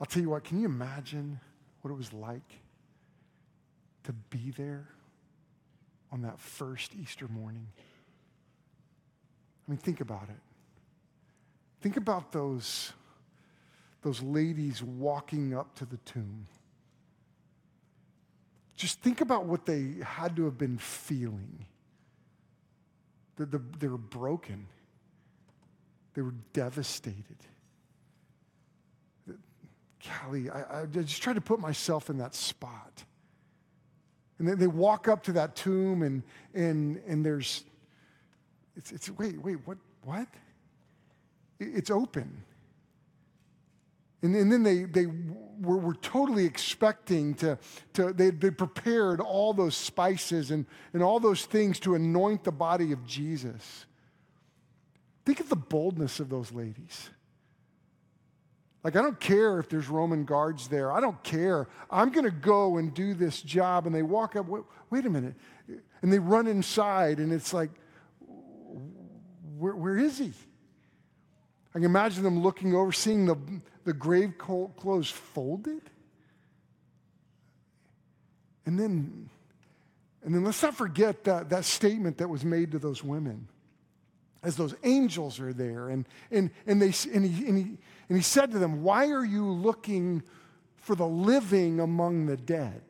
I'll tell you what, can you imagine what it was like to be there on that first Easter morning? I mean, think about it. Think about those, those ladies walking up to the tomb. Just think about what they had to have been feeling. They, they were broken, they were devastated. Golly, I, I just try to put myself in that spot. And then they walk up to that tomb, and, and, and there's, it's, it's, wait, wait, what, what? It's open. And, and then they, they were, were totally expecting to, to they, they prepared all those spices and, and all those things to anoint the body of Jesus. Think of the boldness of those ladies. Like, I don't care if there's Roman guards there. I don't care. I'm going to go and do this job. And they walk up, wait, wait, a minute. And they run inside, and it's like, where, where is he? I can imagine them looking over, seeing the, the grave clothes folded. And then, and then let's not forget that, that statement that was made to those women as those angels are there. And, and, and, they, and, he, and, he, and he said to them, Why are you looking for the living among the dead?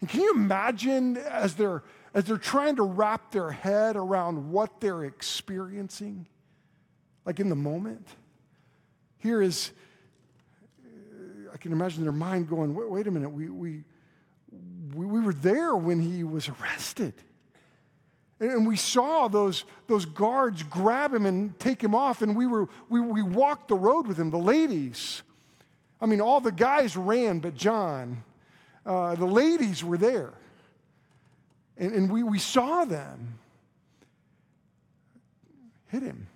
And can you imagine as they're, as they're trying to wrap their head around what they're experiencing, like in the moment? Here is, uh, I can imagine their mind going, wait, wait a minute, we, we, we, we were there when he was arrested. And we saw those, those guards grab him and take him off, and we, were, we, we walked the road with him, the ladies. I mean, all the guys ran, but John, uh, the ladies were there. And, and we, we saw them hit him,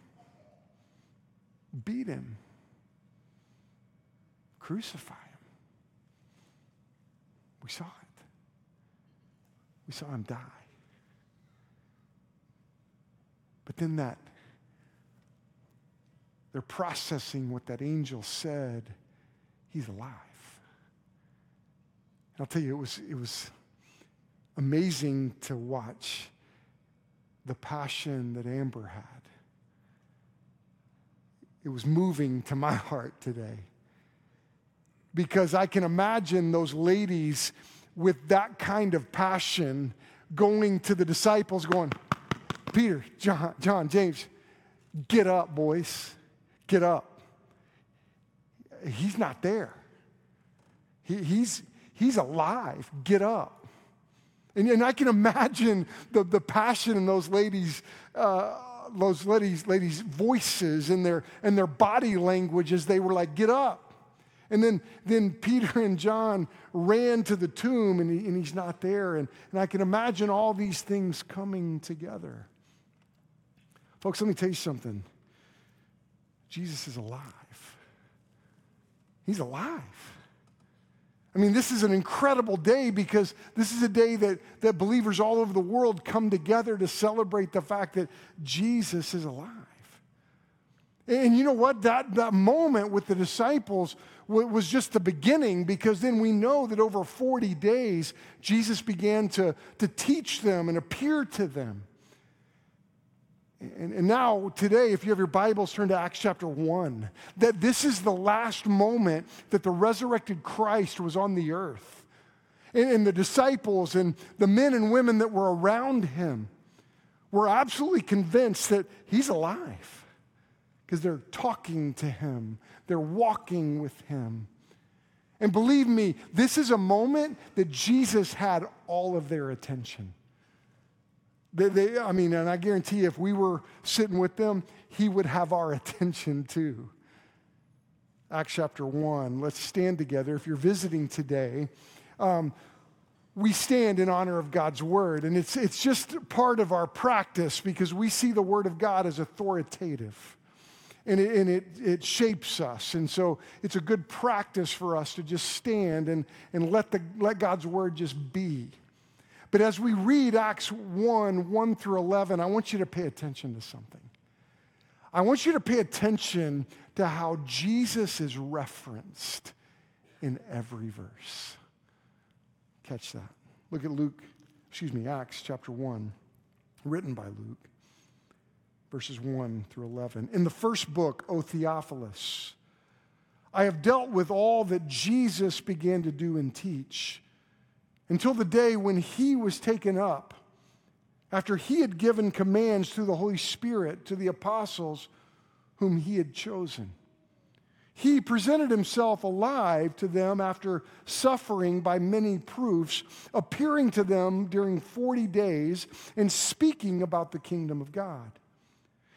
beat him, crucify him. We saw it. We saw him die. But then that, they're processing what that angel said. He's alive. And I'll tell you, it was, it was amazing to watch the passion that Amber had. It was moving to my heart today. Because I can imagine those ladies with that kind of passion going to the disciples, going, Peter, John, John, James, get up, boys. Get up. He's not there. He, he's, he's alive. Get up. And, and I can imagine the, the passion in those ladies' uh, those ladies' ladies' voices and their and their body language as they were like, get up. And then, then Peter and John ran to the tomb and, he, and he's not there. And, and I can imagine all these things coming together. Folks, let me tell you something. Jesus is alive. He's alive. I mean, this is an incredible day because this is a day that, that believers all over the world come together to celebrate the fact that Jesus is alive. And you know what? That, that moment with the disciples was just the beginning because then we know that over 40 days, Jesus began to, to teach them and appear to them. And, and, now, today, if you have your Bibles, turn to Acts chapter 1. That this is the last moment that the resurrected Christ was on the earth. And, and the disciples and the men and women that were around him were absolutely convinced that he's alive because they're talking to him, they're walking with him. And believe me, this is a moment that Jesus had all of their attention. They, they, I mean, and I guarantee if we were sitting with them, he would have our attention too. Acts chapter 1. Let's stand together. If you're visiting today, um, we stand in honor of God's word. And it's, it's just part of our practice because we see the word of God as authoritative and, it, and it, it shapes us. And so it's a good practice for us to just stand and, and let, the, let God's word just be. But as we read Acts 1 1 through 11, I want you to pay attention to something. I want you to pay attention to to how Jesus is referenced in every verse. Catch that. Look at Luke, excuse me, Acts chapter 1, written by Luke, verses 1 through 11. In the first book, O Theophilus, I have dealt with all that Jesus began to do and teach until the day when he was taken up, after he had given commands through the Holy Spirit to the apostles whom he had chosen. He presented himself alive to them after suffering by many proofs, appearing to them during 40 days and speaking about the kingdom of God.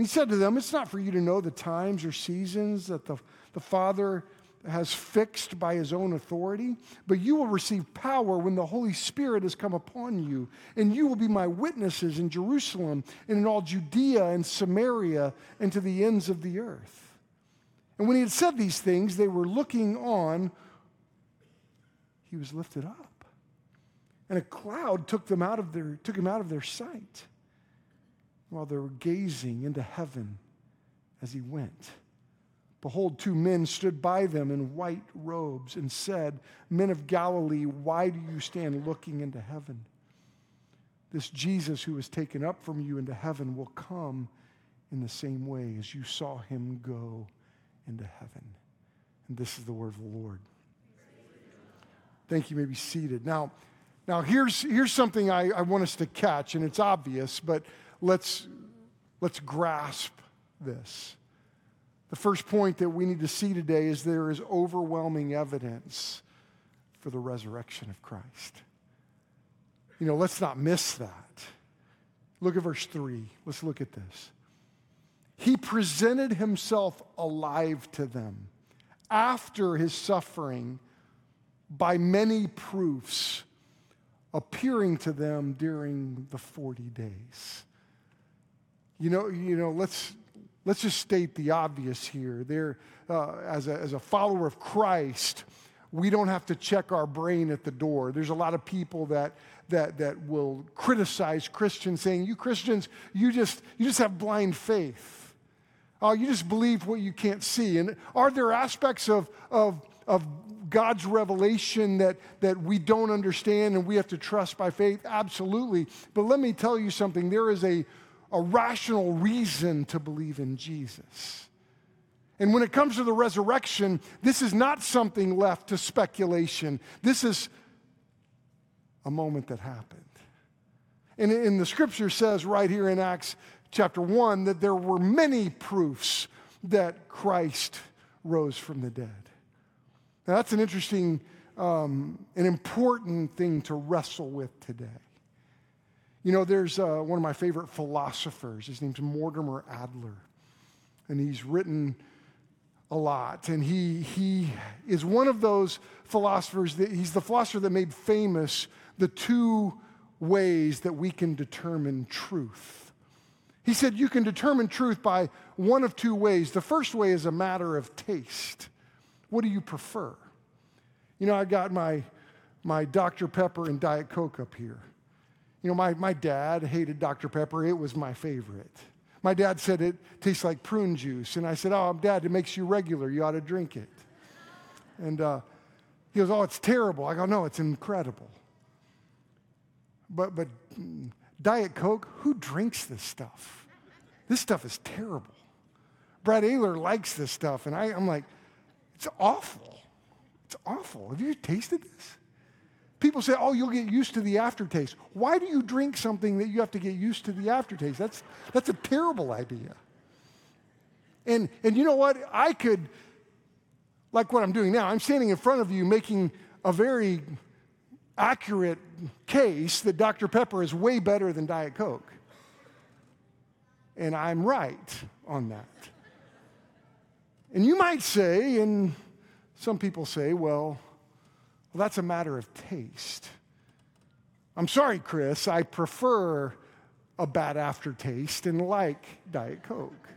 And he said to them, It's not for you to know the times or seasons that the, the Father has fixed by his own authority, but you will receive power when the Holy Spirit has come upon you, and you will be my witnesses in Jerusalem and in all Judea and Samaria and to the ends of the earth. And when he had said these things, they were looking on. He was lifted up. And a cloud took them out of their, took him out of their sight while they were gazing into heaven as he went. Behold, two men stood by them in white robes and said, Men of Galilee, why do you stand looking into heaven? This Jesus who was taken up from you into heaven will come in the same way as you saw him go into heaven. And this is the word of the Lord. Thank you. you may be seated. Now, now here's, here's something I, I want us to catch, and it's obvious, but let's, let's grasp this. The first point that we need to see today is there is overwhelming evidence for the resurrection of Christ. You know, let's not miss that. Look at verse 3. Let's look at this. He presented himself alive to them after his suffering by many proofs, appearing to them during the 40 days. You know, you know let's, let's just state the obvious here. There, uh, as, a, as a follower of Christ, we don't have to check our brain at the door. There's a lot of people that, that, that will criticize Christians, saying, You Christians, you just, you just have blind faith. Uh, you just believe what you can't see. And are there aspects of, of, of God's revelation that, that we don't understand and we have to trust by faith? Absolutely. But let me tell you something there is a a rational reason to believe in Jesus. And when it comes to the resurrection, this is not something left to speculation. This is a moment that happened. And, in the scripture says right here in Acts chapter 1 that there were many proofs that Christ rose from the dead. Now, that's an interesting, um, an important thing to wrestle with today. You know, there's uh, one of my favorite philosophers. His name's Mortimer Adler. And he's written a lot. And he, he is one of those philosophers that he's the philosopher that made famous the two ways that we can determine truth. He said you can determine truth by one of two ways. The first way is a matter of taste. What do you prefer? You know, I got my, my Dr. Pepper and Diet Coke up here. You know, my, my dad hated Dr. Pepper. It was my favorite. My dad said it tastes like prune juice. And I said, Oh, Dad, it makes you regular. You ought to drink it. And uh, he goes, Oh, it's terrible. I go, No, it's incredible. But, but mm, Diet Coke, who drinks this stuff? This stuff is terrible. Brad Ayler likes this stuff. And I, I'm like, It's awful. It's awful. Have you tasted this? People say, oh, you'll get used to the aftertaste. Why do you drink something that you have to get used to the aftertaste? That's, that's a terrible idea. And, and you know what? I could, like what I'm doing now, I'm standing in front of you making a very accurate case that Dr. Pepper is way better than Diet Coke. And I'm right on that. And you might say, and some people say, well, well, that's a matter of taste. I'm sorry, Chris, I prefer a bad aftertaste and like Diet Coke.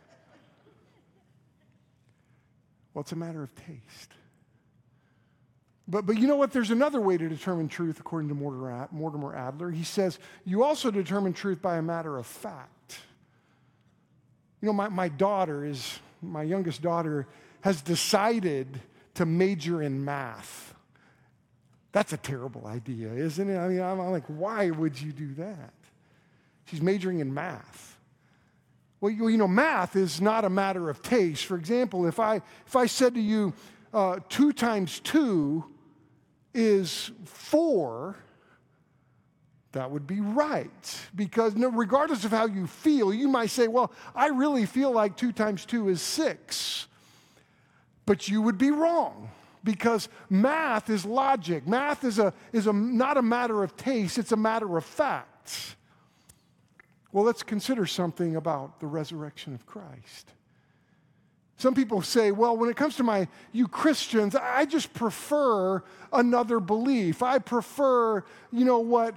Well, it's a matter of taste. But, but you know what? There's another way to determine truth, according to Mortimer Adler. He says, you also determine truth by a matter of fact. You know, my, my daughter is, my youngest daughter has decided to major in math. That's a terrible idea, isn't it? I mean, I'm, like, why would you do that? She's majoring in math. Well, you, you know, math is not a matter of taste. For example, if I, if I said to you, uh, two times two is four, that would be right. Because no, regardless of how you feel, you might say, well, I really feel like two times two is six. But you would be wrong because math is logic. Math is, a, is a, not a matter of taste, it's a matter of fact. Well, let's consider something about the resurrection of Christ. Some people say, well, when it comes to my, you Christians, I just prefer another belief. I prefer, you know, what,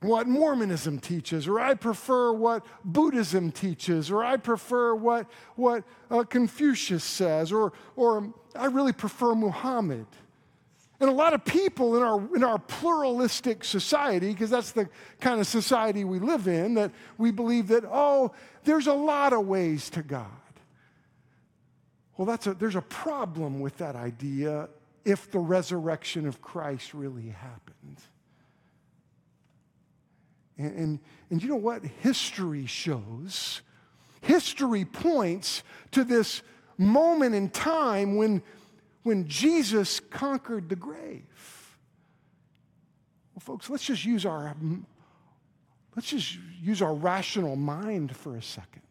what Mormonism teaches, or I prefer what Buddhism teaches, or I prefer what, what uh, Confucius says, or, or I really prefer Muhammad. And a lot of people in our, in our pluralistic society, because that's the kind of society we live in, that we believe that, oh, there's a lot of ways to God. Well, that's a, there's a problem with that idea if the resurrection of Christ really happened. And, and, and you know what? History shows, history points to this moment in time when when Jesus conquered the grave. Well, folks, let's just use our let's just use our rational mind for a second.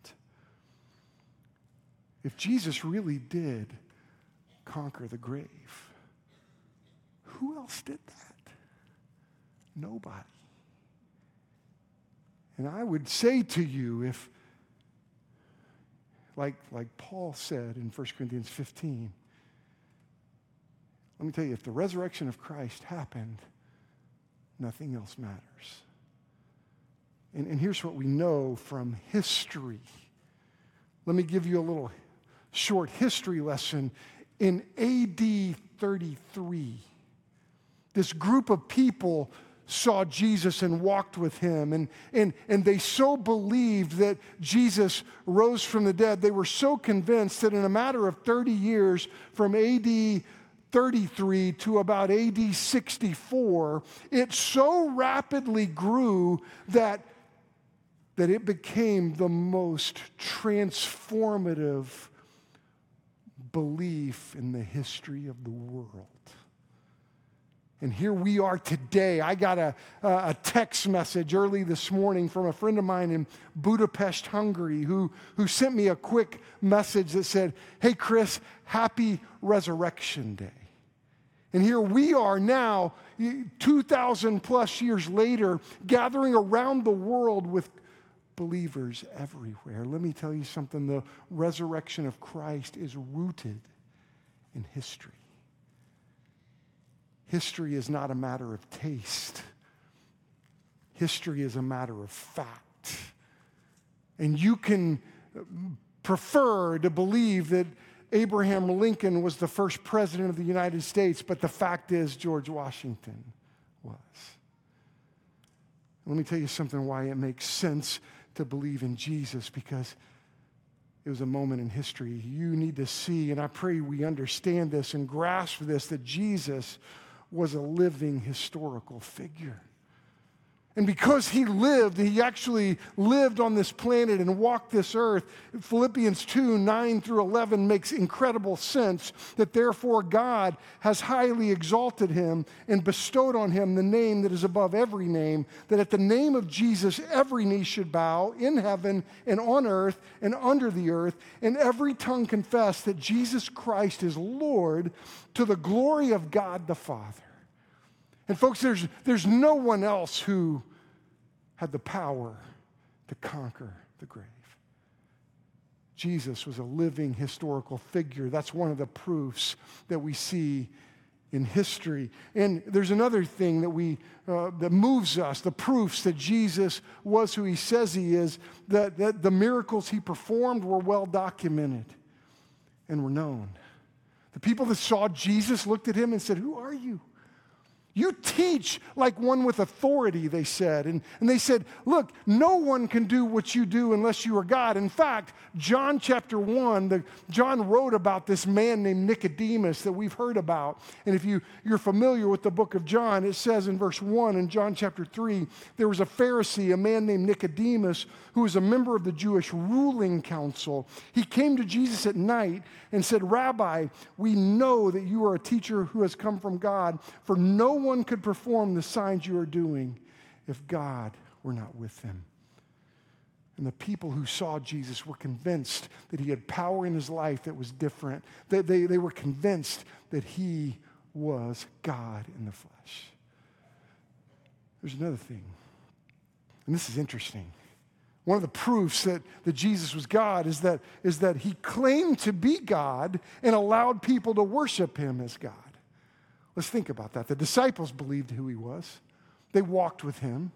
If Jesus really did conquer the grave, who else did that? Nobody. And I would say to you, if, like, like Paul said in 1 Corinthians 15, let me tell you, if the resurrection of Christ happened, nothing else matters. And, and here's what we know from history. Let me give you a little short history lesson. In AD 33, this group of people saw Jesus and walked with him. And, and, and they so believed that Jesus rose from the dead, they were so convinced that in a matter of 30 years, from AD 33 to about AD 64, it so rapidly grew that, that it became the most transformative belief in the history of the world. And here we are today. I got a, a text message early this morning from a friend of mine in Budapest, Hungary, who, who sent me a quick message that said, Hey, Chris, happy Resurrection Day. And here we are now, 2,000 plus years later, gathering around the world with believers everywhere. Let me tell you something the resurrection of Christ is rooted in history. History is not a matter of taste, history is a matter of fact. And you can prefer to believe that Abraham Lincoln was the first president of the United States, but the fact is, George Washington was. Let me tell you something why it makes sense to believe in Jesus because it was a moment in history you need to see, and I pray we understand this and grasp this that Jesus was a living historical figure. And because he lived, he actually lived on this planet and walked this earth. Philippians 2 9 through 11 makes incredible sense that therefore God has highly exalted him and bestowed on him the name that is above every name, that at the name of Jesus every knee should bow in heaven and on earth and under the earth, and every tongue confess that Jesus Christ is Lord to the glory of God the Father. And folks, there's, there's no one else who had the power to conquer the grave. Jesus was a living historical figure. That's one of the proofs that we see in history. And there's another thing that we uh, that moves us, the proofs that Jesus was who he says he is, that, that the miracles he performed were well documented and were known. The people that saw Jesus looked at him and said, Who are you? You teach like one with authority, they said. And, and they said, Look, no one can do what you do unless you are God. In fact, John chapter 1, the, John wrote about this man named Nicodemus that we've heard about. And if you, you're familiar with the book of John, it says in verse 1 in John chapter 3 there was a Pharisee, a man named Nicodemus, who was a member of the Jewish ruling council. He came to Jesus at night and said, Rabbi, we know that you are a teacher who has come from God, for no could perform the signs you are doing if God were not with them. And the people who saw Jesus were convinced that he had power in his life that was different. They, they, they were convinced that he was God in the flesh. There's another thing, and this is interesting. One of the proofs that, that Jesus was God is that, is that he claimed to be God and allowed people to worship him as God. Let's think about that. The disciples believed who he was, they walked with him.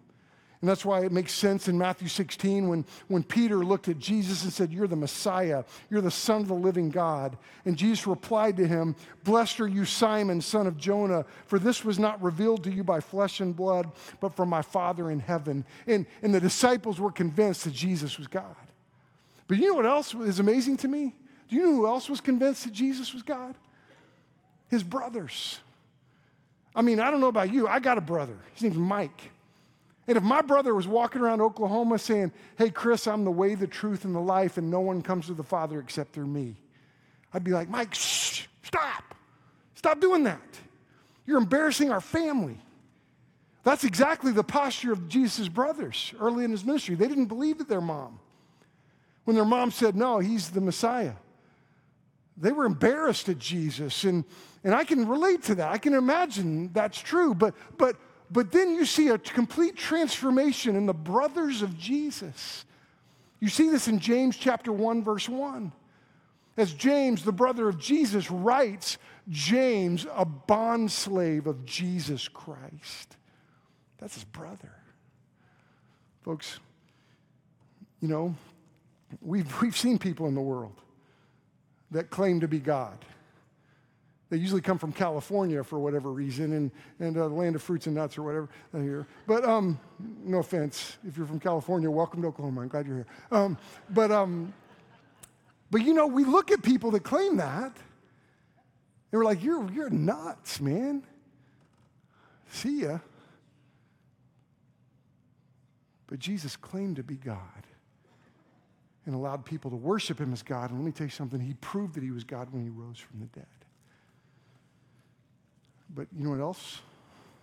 And that's why it makes sense in Matthew 16 when, when Peter looked at Jesus and said, You're the Messiah, you're the Son of the living God. And Jesus replied to him, Blessed are you, Simon, son of Jonah, for this was not revealed to you by flesh and blood, but from my Father in heaven. And, and the disciples were convinced that Jesus was God. But you know what else is amazing to me? Do you know who else was convinced that Jesus was God? His brothers. I mean, I don't know about you. I got a brother. His name's Mike. And if my brother was walking around Oklahoma saying, Hey, Chris, I'm the way, the truth, and the life, and no one comes to the Father except through me, I'd be like, Mike, shh, stop. Stop doing that. You're embarrassing our family. That's exactly the posture of Jesus' brothers early in his ministry. They didn't believe their mom. When their mom said, No, he's the Messiah, they were embarrassed at Jesus. And, and I can relate to that. I can imagine that's true. But, but but then you see a complete transformation in the brothers of Jesus. You see this in James chapter 1 verse 1. As James, the brother of Jesus, writes, James, a bondslave of Jesus Christ. That's his brother. Folks, you know, we've, we've seen people in the world that claim to be God. They usually come from California for whatever reason, and, and uh, the land of fruits and nuts or whatever uh, here. But um, no offense, if you're from California, welcome to Oklahoma. I'm glad you're here. Um, but, um, but you know, we look at people that claim that, and we're like, you're, you're nuts, man. See ya. But Jesus claimed to be God and allowed people to worship him as God. And let me tell you something, he proved that he was God when he rose from the dead. But you know what else?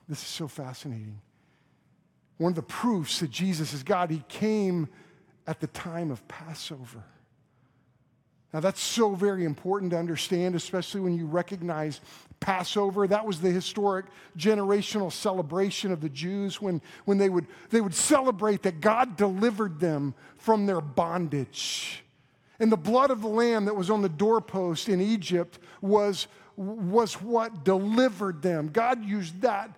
This is so fascinating. One of the proofs that Jesus is God, he came at the time of Passover. Now, that's so very important to understand, especially when you recognize Passover. That was the historic generational celebration of the Jews when, when they, would, they would celebrate that God delivered them from their bondage. And the blood of the lamb that was on the doorpost in Egypt was was what delivered them. God used that,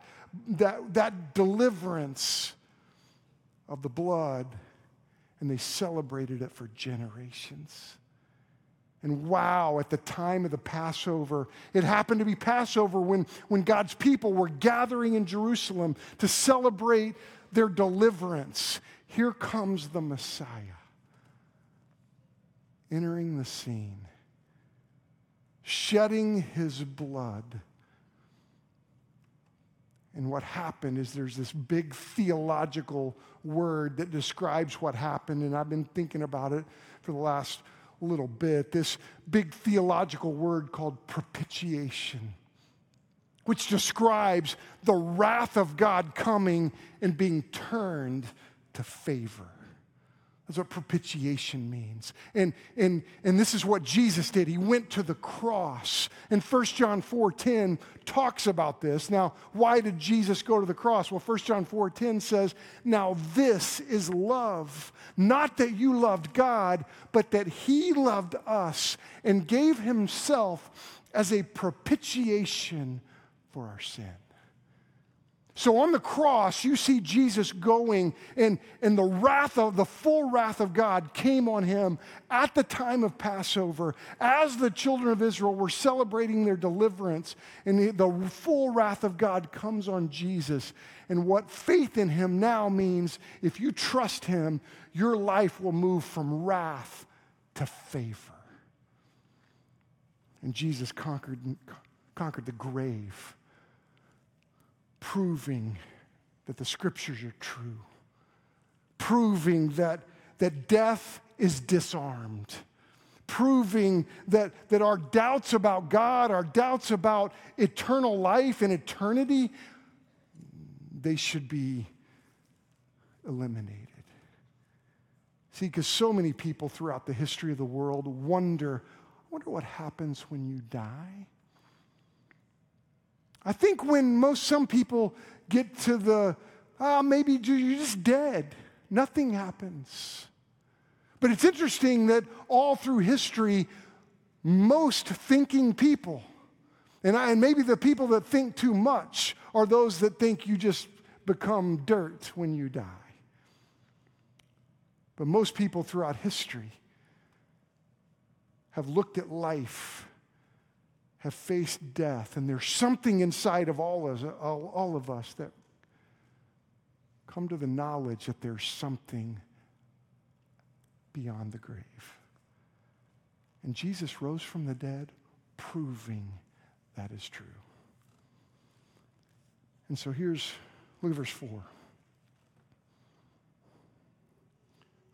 that, that deliverance of the blood, and they celebrated it for generations. And wow, at the time of the Passover, it happened to be Passover when, when God's people were gathering in Jerusalem to celebrate their deliverance. Here comes the Messiah entering the scene shedding his blood. And what happened is there's this big theological word that describes what happened, and I've been thinking about it for the last little bit. This big theological word called propitiation, which describes the wrath of God coming and being turned to favor. That's what propitiation means. And, and, and this is what Jesus did. He went to the cross. And 1 John 4.10 talks about this. Now, why did Jesus go to the cross? Well, 1 John 4.10 says, Now this is love. Not that you loved God, but that he loved us and gave himself as a propitiation for our sin. So on the cross, you see Jesus going, and, and the wrath of the full wrath of God came on him at the time of Passover as the children of Israel were celebrating their deliverance. And the, the full wrath of God comes on Jesus. And what faith in him now means, if you trust him, your life will move from wrath to favor. And Jesus conquered, conquered the grave proving that the scriptures are true, proving that, that death is disarmed, proving that, that our doubts about God, our doubts about eternal life and eternity, they should be eliminated. See, because so many people throughout the history of the world wonder, I wonder what happens when you die. I think when most some people get to the, ah, maybe you're just dead, nothing happens. But it's interesting that all through history, most thinking people, and, I, and maybe the people that think too much are those that think you just become dirt when you die. But most people throughout history have looked at life have faced death, and there's something inside of all of, us, all of us that come to the knowledge that there's something beyond the grave. And Jesus rose from the dead, proving that is true. And so here's, look at verse 4.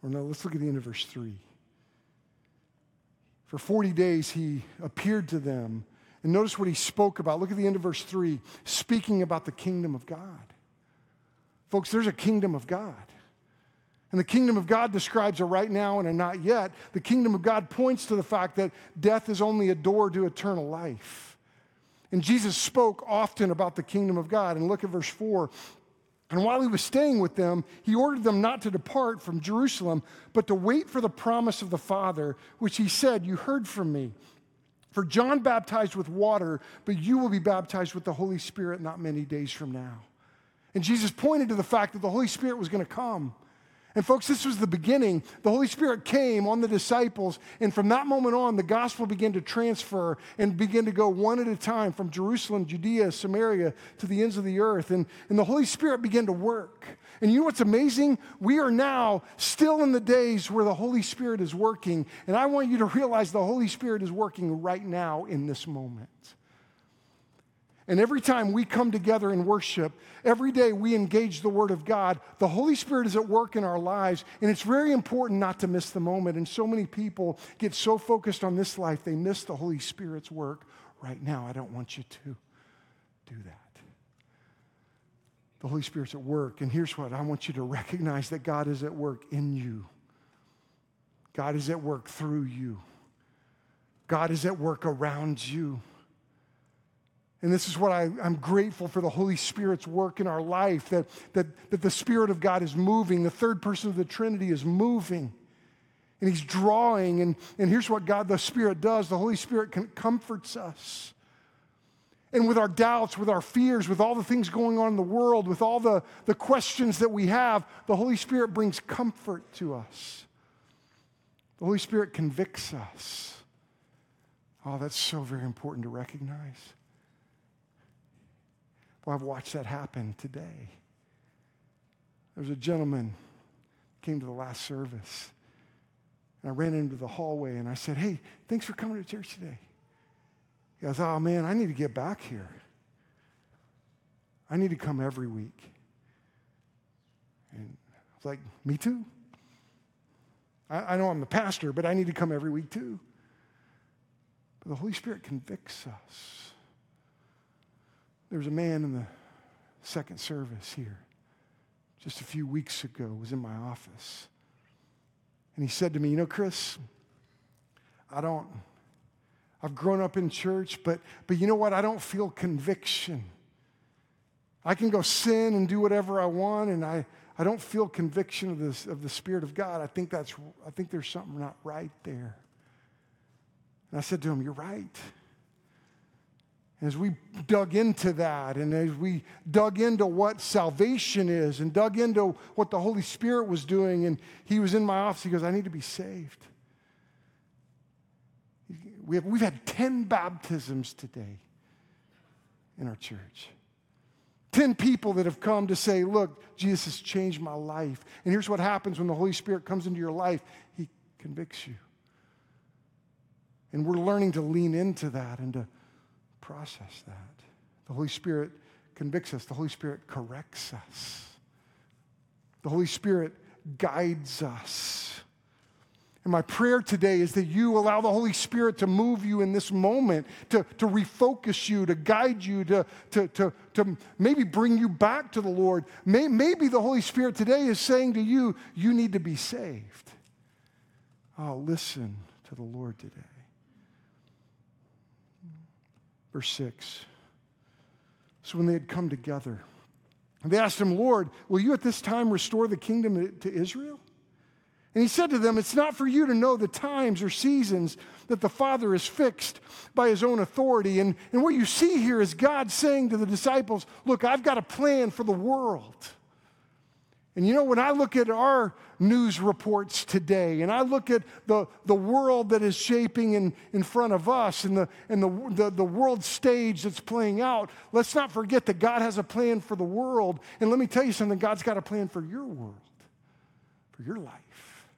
Or no, let's look at the end of verse 3. For 40 days he appeared to them and notice what he spoke about. Look at the end of verse 3 speaking about the kingdom of God. Folks, there's a kingdom of God. And the kingdom of God describes a right now and a not yet. The kingdom of God points to the fact that death is only a door to eternal life. And Jesus spoke often about the kingdom of God. And look at verse 4. And while he was staying with them, he ordered them not to depart from Jerusalem, but to wait for the promise of the Father, which he said, You heard from me. For John baptized with water, but you will be baptized with the Holy Spirit not many days from now. And Jesus pointed to the fact that the Holy Spirit was going to come. And folks, this was the beginning. The Holy Spirit came on the disciples, and from that moment on, the gospel began to transfer and begin to go one at a time from Jerusalem, Judea, Samaria to the ends of the earth. And, and the Holy Spirit began to work. And you know what's amazing? We are now still in the days where the Holy Spirit is working. And I want you to realize the Holy Spirit is working right now in this moment. And every time we come together in worship, every day we engage the Word of God, the Holy Spirit is at work in our lives. And it's very important not to miss the moment. And so many people get so focused on this life, they miss the Holy Spirit's work right now. I don't want you to do that. The Holy Spirit's at work. And here's what I want you to recognize that God is at work in you, God is at work through you, God is at work around you. And this is what I, am grateful for the Holy Spirit's work in our life, that, that, that the Spirit of God is moving. The third person of the Trinity is moving. And He's drawing. And, and here's what God, the Spirit, does the Holy Spirit comforts us. And with our doubts, with our fears, with all the things going on in the world, with all the, the questions that we have, the Holy Spirit brings comfort to us. The Holy Spirit convicts us. Oh, that's so very important to recognize. Well, I've watched that happen today. There was a gentleman came to the last service. And I ran into the hallway and I said, Hey, thanks for coming to church today. He goes, Oh man, I need to get back here. I need to come every week. And I was like, Me too. I, I know I'm the pastor, but I need to come every week too. But the Holy Spirit convicts us. There was a man in the second service here just a few weeks ago was in my office. And he said to me, You know, Chris, I don't, I've grown up in church, but, but you know what? I don't feel conviction. I can go sin and do whatever I want, and I, I don't feel conviction of, this, of the Spirit of God. I think, that's, I think there's something not right there. And I said to him, You're right. As we dug into that and as we dug into what salvation is and dug into what the Holy Spirit was doing, and he was in my office, he goes, I need to be saved. We have, we've had 10 baptisms today in our church. 10 people that have come to say, Look, Jesus has changed my life. And here's what happens when the Holy Spirit comes into your life He convicts you. And we're learning to lean into that and to process that. The Holy Spirit convicts us, the Holy Spirit corrects us, the Holy Spirit guides us. And my prayer today is that you allow the Holy Spirit to move you in this moment, to, to refocus you, to guide you, to, to, to, to maybe bring you back to the Lord. May, maybe the Holy Spirit today is saying to you, you need to be saved. Oh, listen to the Lord today. Verse 6. So when they had come together, they asked him, Lord, will you at this time restore the kingdom to Israel? And he said to them, It's not for you to know the times or seasons that the Father is fixed by his own authority. And, and what you see here is God saying to the disciples, Look, I've got a plan for the world. And you know, when I look at our news reports today, and I look at the, the world that is shaping in, in front of us and, the, and the, the, the world stage that's playing out, let's not forget that God has a plan for the world. And let me tell you something God's got a plan for your world, for your life.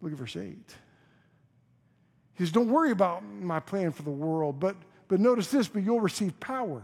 Look at verse 8. He says, Don't worry about my plan for the world, but, but notice this, but you'll receive power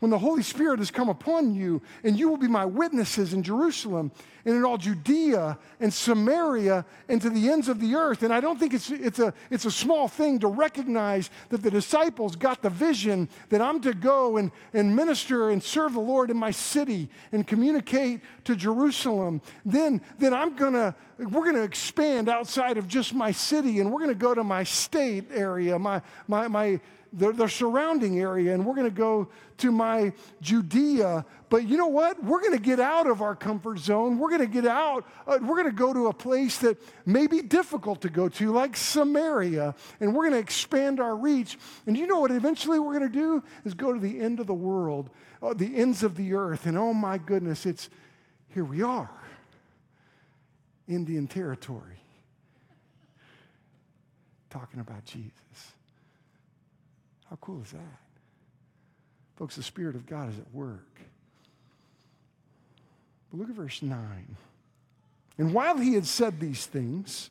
when the Holy Spirit has come upon you, and you will be my witnesses in Jerusalem and in all Judea and Samaria and to the ends of the earth. And I don't think it's, it's, a, it's a small thing to recognize that the disciples got the vision that I'm to go and, and minister and serve the Lord in my city and communicate to Jerusalem. Then, then I'm gonna, we're gonna expand outside of just my city and we're gonna go to my state area, my, my, my the, the surrounding area, and we're going to go to my Judea. But you know what? We're going to get out of our comfort zone. We're going to get out. Uh, we're going to go to a place that may be difficult to go to, like Samaria, and we're going to expand our reach. And you know what? Eventually, we're going to do is go to the end of the world, uh, the ends of the earth. And oh my goodness, it's here we are, Indian territory, talking about Jesus. How cool is that? Folks, the Spirit of God is at work. But look at verse 9. And while he had said these things,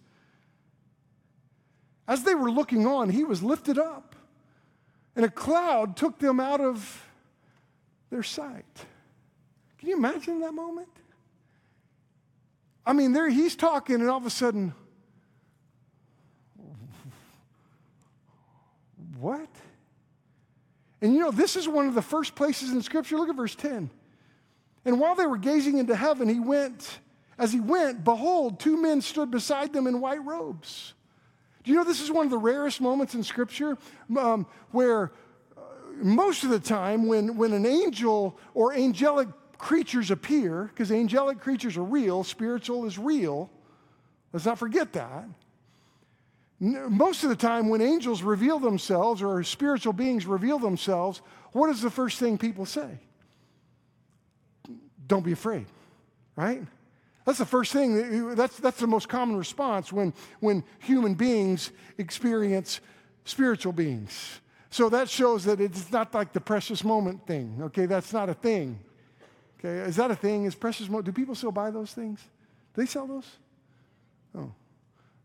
as they were looking on, he was lifted up, and a cloud took them out of their sight. Can you imagine that moment? I mean, there he's talking, and all of a sudden, what? And you know, this is one of the first places in Scripture. Look at verse 10. And while they were gazing into heaven, he went, as he went, behold, two men stood beside them in white robes. Do you know this is one of the rarest moments in Scripture um, where uh, most of the time when, when an angel or angelic creatures appear, because angelic creatures are real, spiritual is real, let's not forget that. Most of the time, when angels reveal themselves or spiritual beings reveal themselves, what is the first thing people say? Don't be afraid, right? That's the first thing. That's, that's the most common response when, when human beings experience spiritual beings. So that shows that it's not like the precious moment thing, okay? That's not a thing. Okay, is that a thing? Is precious? Do people still buy those things? Do they sell those? Oh.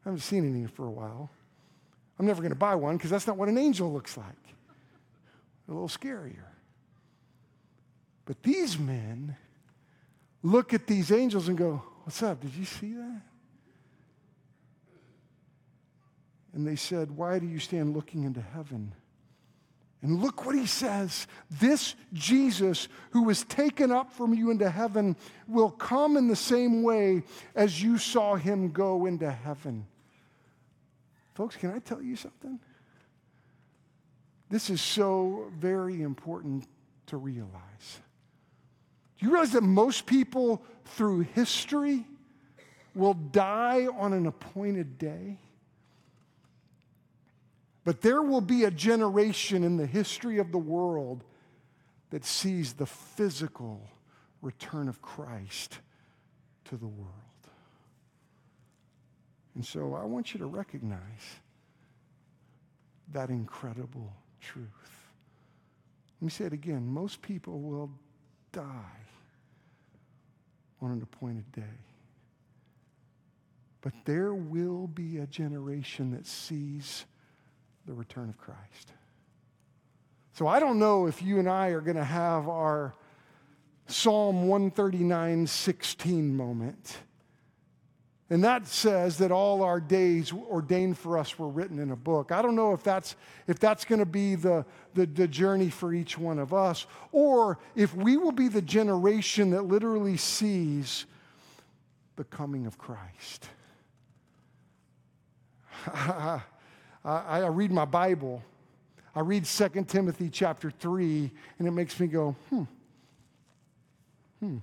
I haven't seen any for a while. I'm never going to buy one because that's not what an angel looks like. A little scarier. But these men look at these angels and go, What's up? Did you see that? And they said, Why do you stand looking into heaven? And look what he says. This Jesus who was taken up from you into heaven will come in the same way as you saw him go into heaven. Folks, can I tell you something? This is so very important to realize. Do you realize that most people through history will die on an appointed day? But there will be a generation in the history of the world that sees the physical return of Christ to the world. And so I want you to recognize that incredible truth. Let me say it again. Most people will die on an appointed day. But there will be a generation that sees the return of Christ. So I don't know if you and I are going to have our Psalm 139 16 moment. And that says that all our days ordained for us were written in a book. I don't know if that's, if that's going to be the, the, the, journey for each one of us, or if we will be the generation that literally sees the coming of Christ. I, I read my Bible. I read 2 Timothy chapter 3, and it makes me go, hmm, hmm.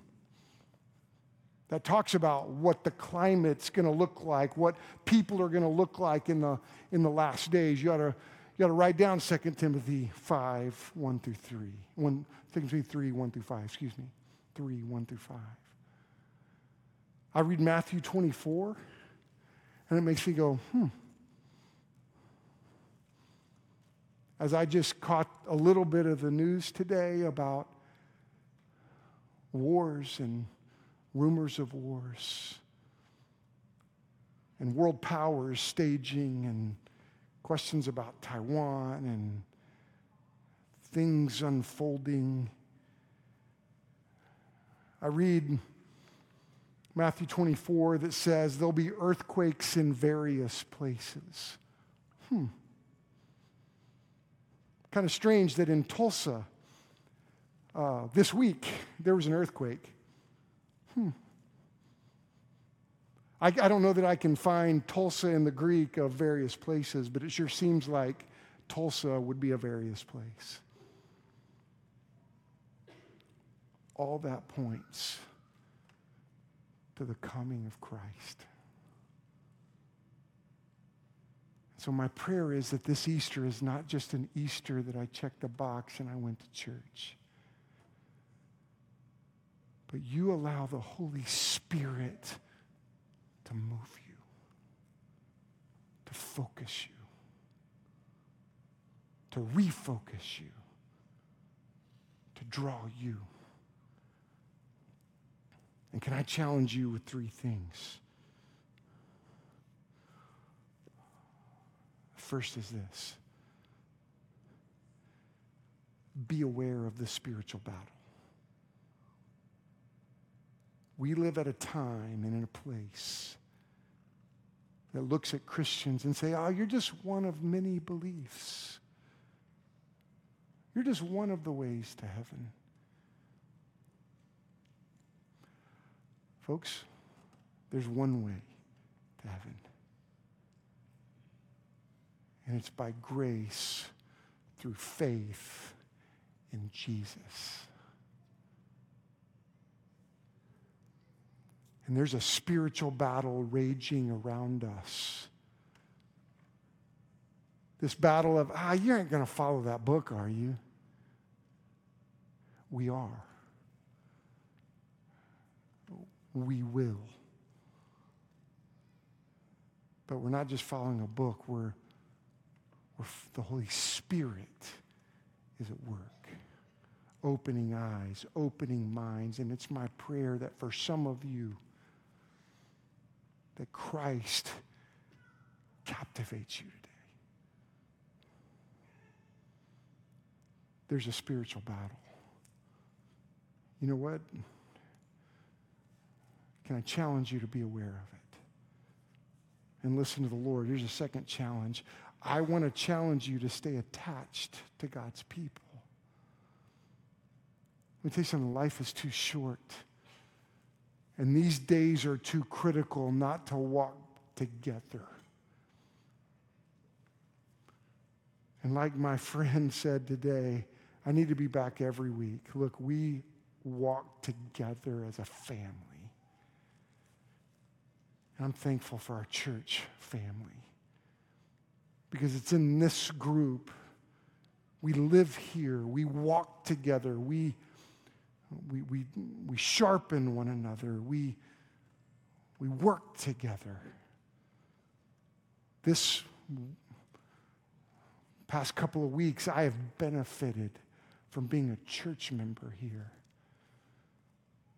That talks about what the climate's going to look like, what people are going to look like in the, in the last days. You ought to, you ought to write down 2 Timothy 5, 1 through 3. 1, 2 Timothy 3, 1 through 5, excuse me. 3, 1 through 5. I read Matthew 24, and it makes me go, hmm. As I just caught a little bit of the news today about wars and rumors of wars and world powers staging and questions about Taiwan and things unfolding. I read Matthew 24 that says there'll be earthquakes in various places. Hmm. Kind of strange that in Tulsa uh, this week there was an earthquake. Hmm. I, I don't know that I can find Tulsa in the Greek of various places, but it sure seems like Tulsa would be a various place. All that points to the coming of Christ. So, my prayer is that this Easter is not just an Easter that I checked a box and I went to church, but you allow the Holy Spirit to move you, to focus you, to refocus you, to draw you. And can I challenge you with three things? First is this be aware of the spiritual battle. We live at a time and in a place that looks at Christians and say, oh, you're just one of many beliefs. You're just one of the ways to heaven. Folks, there's one way to heaven and it's by grace through faith in Jesus. And there's a spiritual battle raging around us. This battle of, ah, you aren't going to follow that book, are you? We are. We will. But we're not just following a book, we're where the Holy Spirit is at work, opening eyes, opening minds. And it's my prayer that for some of you, that Christ captivates you today. There's a spiritual battle. You know what? Can I challenge you to be aware of it? And listen to the Lord. Here's a second challenge. I want to challenge you to stay attached to God's people. Let me tell you something life is too short. And these days are too critical not to walk together. And like my friend said today, I need to be back every week. Look, we walk together as a family. And I'm thankful for our church family because it's in this group. We live here, we walk together, we, we, we, we sharpen one another, we, we work together. This past couple of weeks, I have benefited from being a church member here.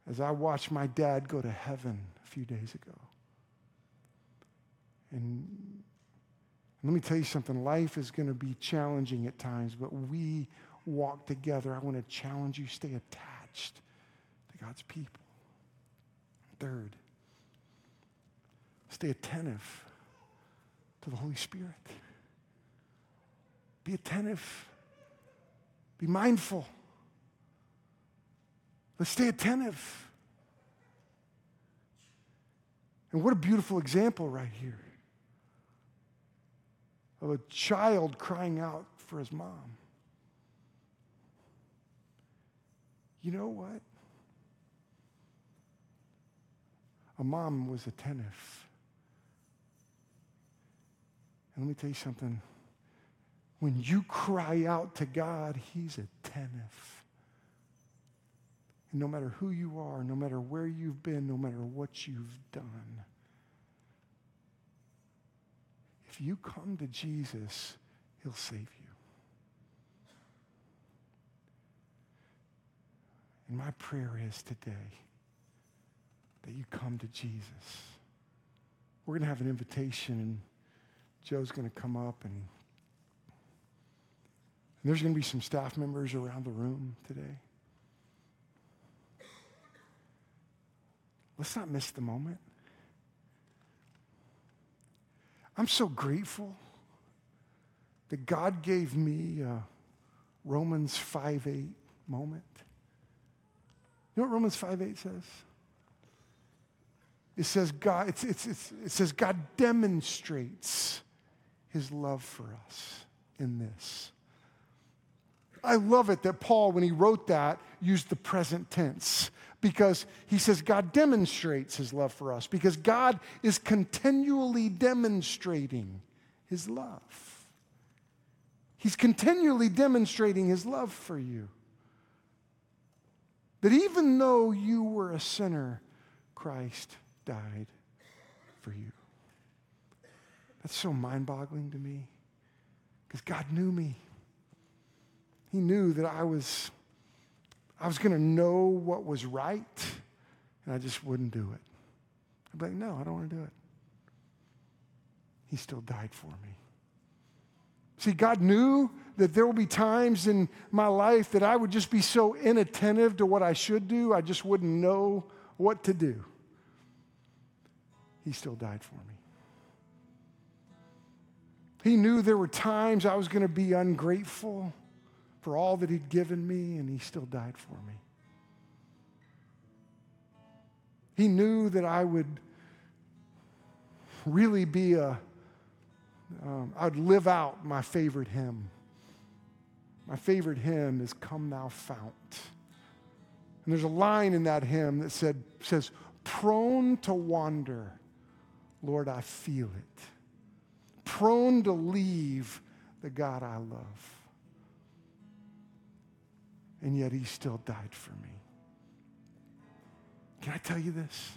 As I watched my dad go to heaven a few days ago. And let me tell you something life is going to be challenging at times, but we walk together. I want to challenge you stay attached to God's people. Third, stay attentive to the Holy Spirit. Be attentive. Be mindful. Let's stay attentive. And what a beautiful example right here of a child crying out for his mom. You know what? A mom was attentive. And let me tell you something. When you cry out to God, He's attentive. And no matter who you are, no matter where you've been, no matter what you've done, if you come to Jesus, He'll save you. And my prayer is today that you come to Jesus. We're going to have an invitation, and Joe's going to come up and and there's going to be some staff members around the room today. Let's not miss the moment. I'm so grateful that God gave me a Romans 5 8 moment. You know what Romans 5 8 says? It says God, it's, it's, it's, it says God demonstrates his love for us in this. I love it that Paul, when he wrote that, used the present tense because he says God demonstrates his love for us because God is continually demonstrating his love. He's continually demonstrating his love for you. That even though you were a sinner, Christ died for you. That's so mind boggling to me because God knew me. He knew that I was, I was going to know what was right, and I just wouldn't do it. I'd be like, no, I don't want to do it. He still died for me. See, God knew that there will be times in my life that I would just be so inattentive to what I should do, I just wouldn't know what to do. He still died for me. He knew there were times I was going to be ungrateful for all that He'd given me, and He still died for me. He knew that I would really be a, um, I'd live out my favorite hymn. My favorite hymn is Come Thou Fount. And there's a line in that hymn that said, says, Prone to wander, Lord, I feel it. Prone to leave the God I love and yet he still died for me. Can I tell you this?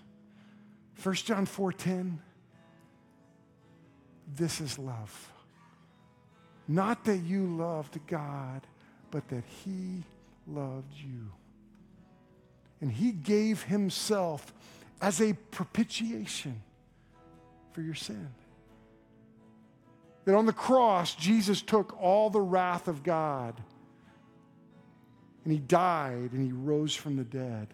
1 John 4:10 This is love. Not that you loved God, but that he loved you. And he gave himself as a propitiation for your sin. That on the cross, Jesus took all the wrath of God and he died and he rose from the dead.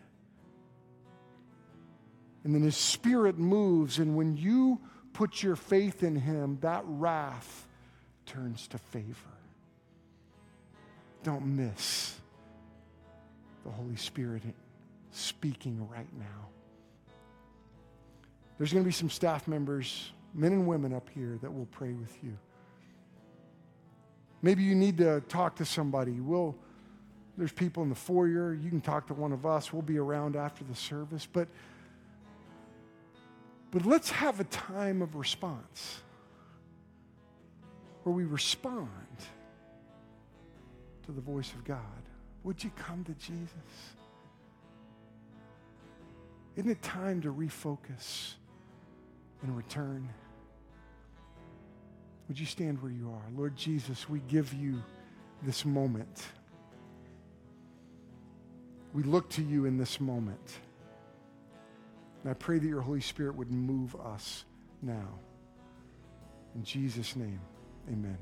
And then his spirit moves, and when you put your faith in him, that wrath turns to favor. Don't miss the Holy Spirit speaking right now. There's going to be some staff members, men and women up here, that will pray with you. Maybe you need to talk to somebody. We'll, there's people in the foyer. You can talk to one of us. We'll be around after the service. But, but let's have a time of response where we respond to the voice of God. Would you come to Jesus? Isn't it time to refocus and return? Would you stand where you are? Lord Jesus, we give you this moment. We look to you in this moment. And I pray that your Holy Spirit would move us now. In Jesus' name, amen.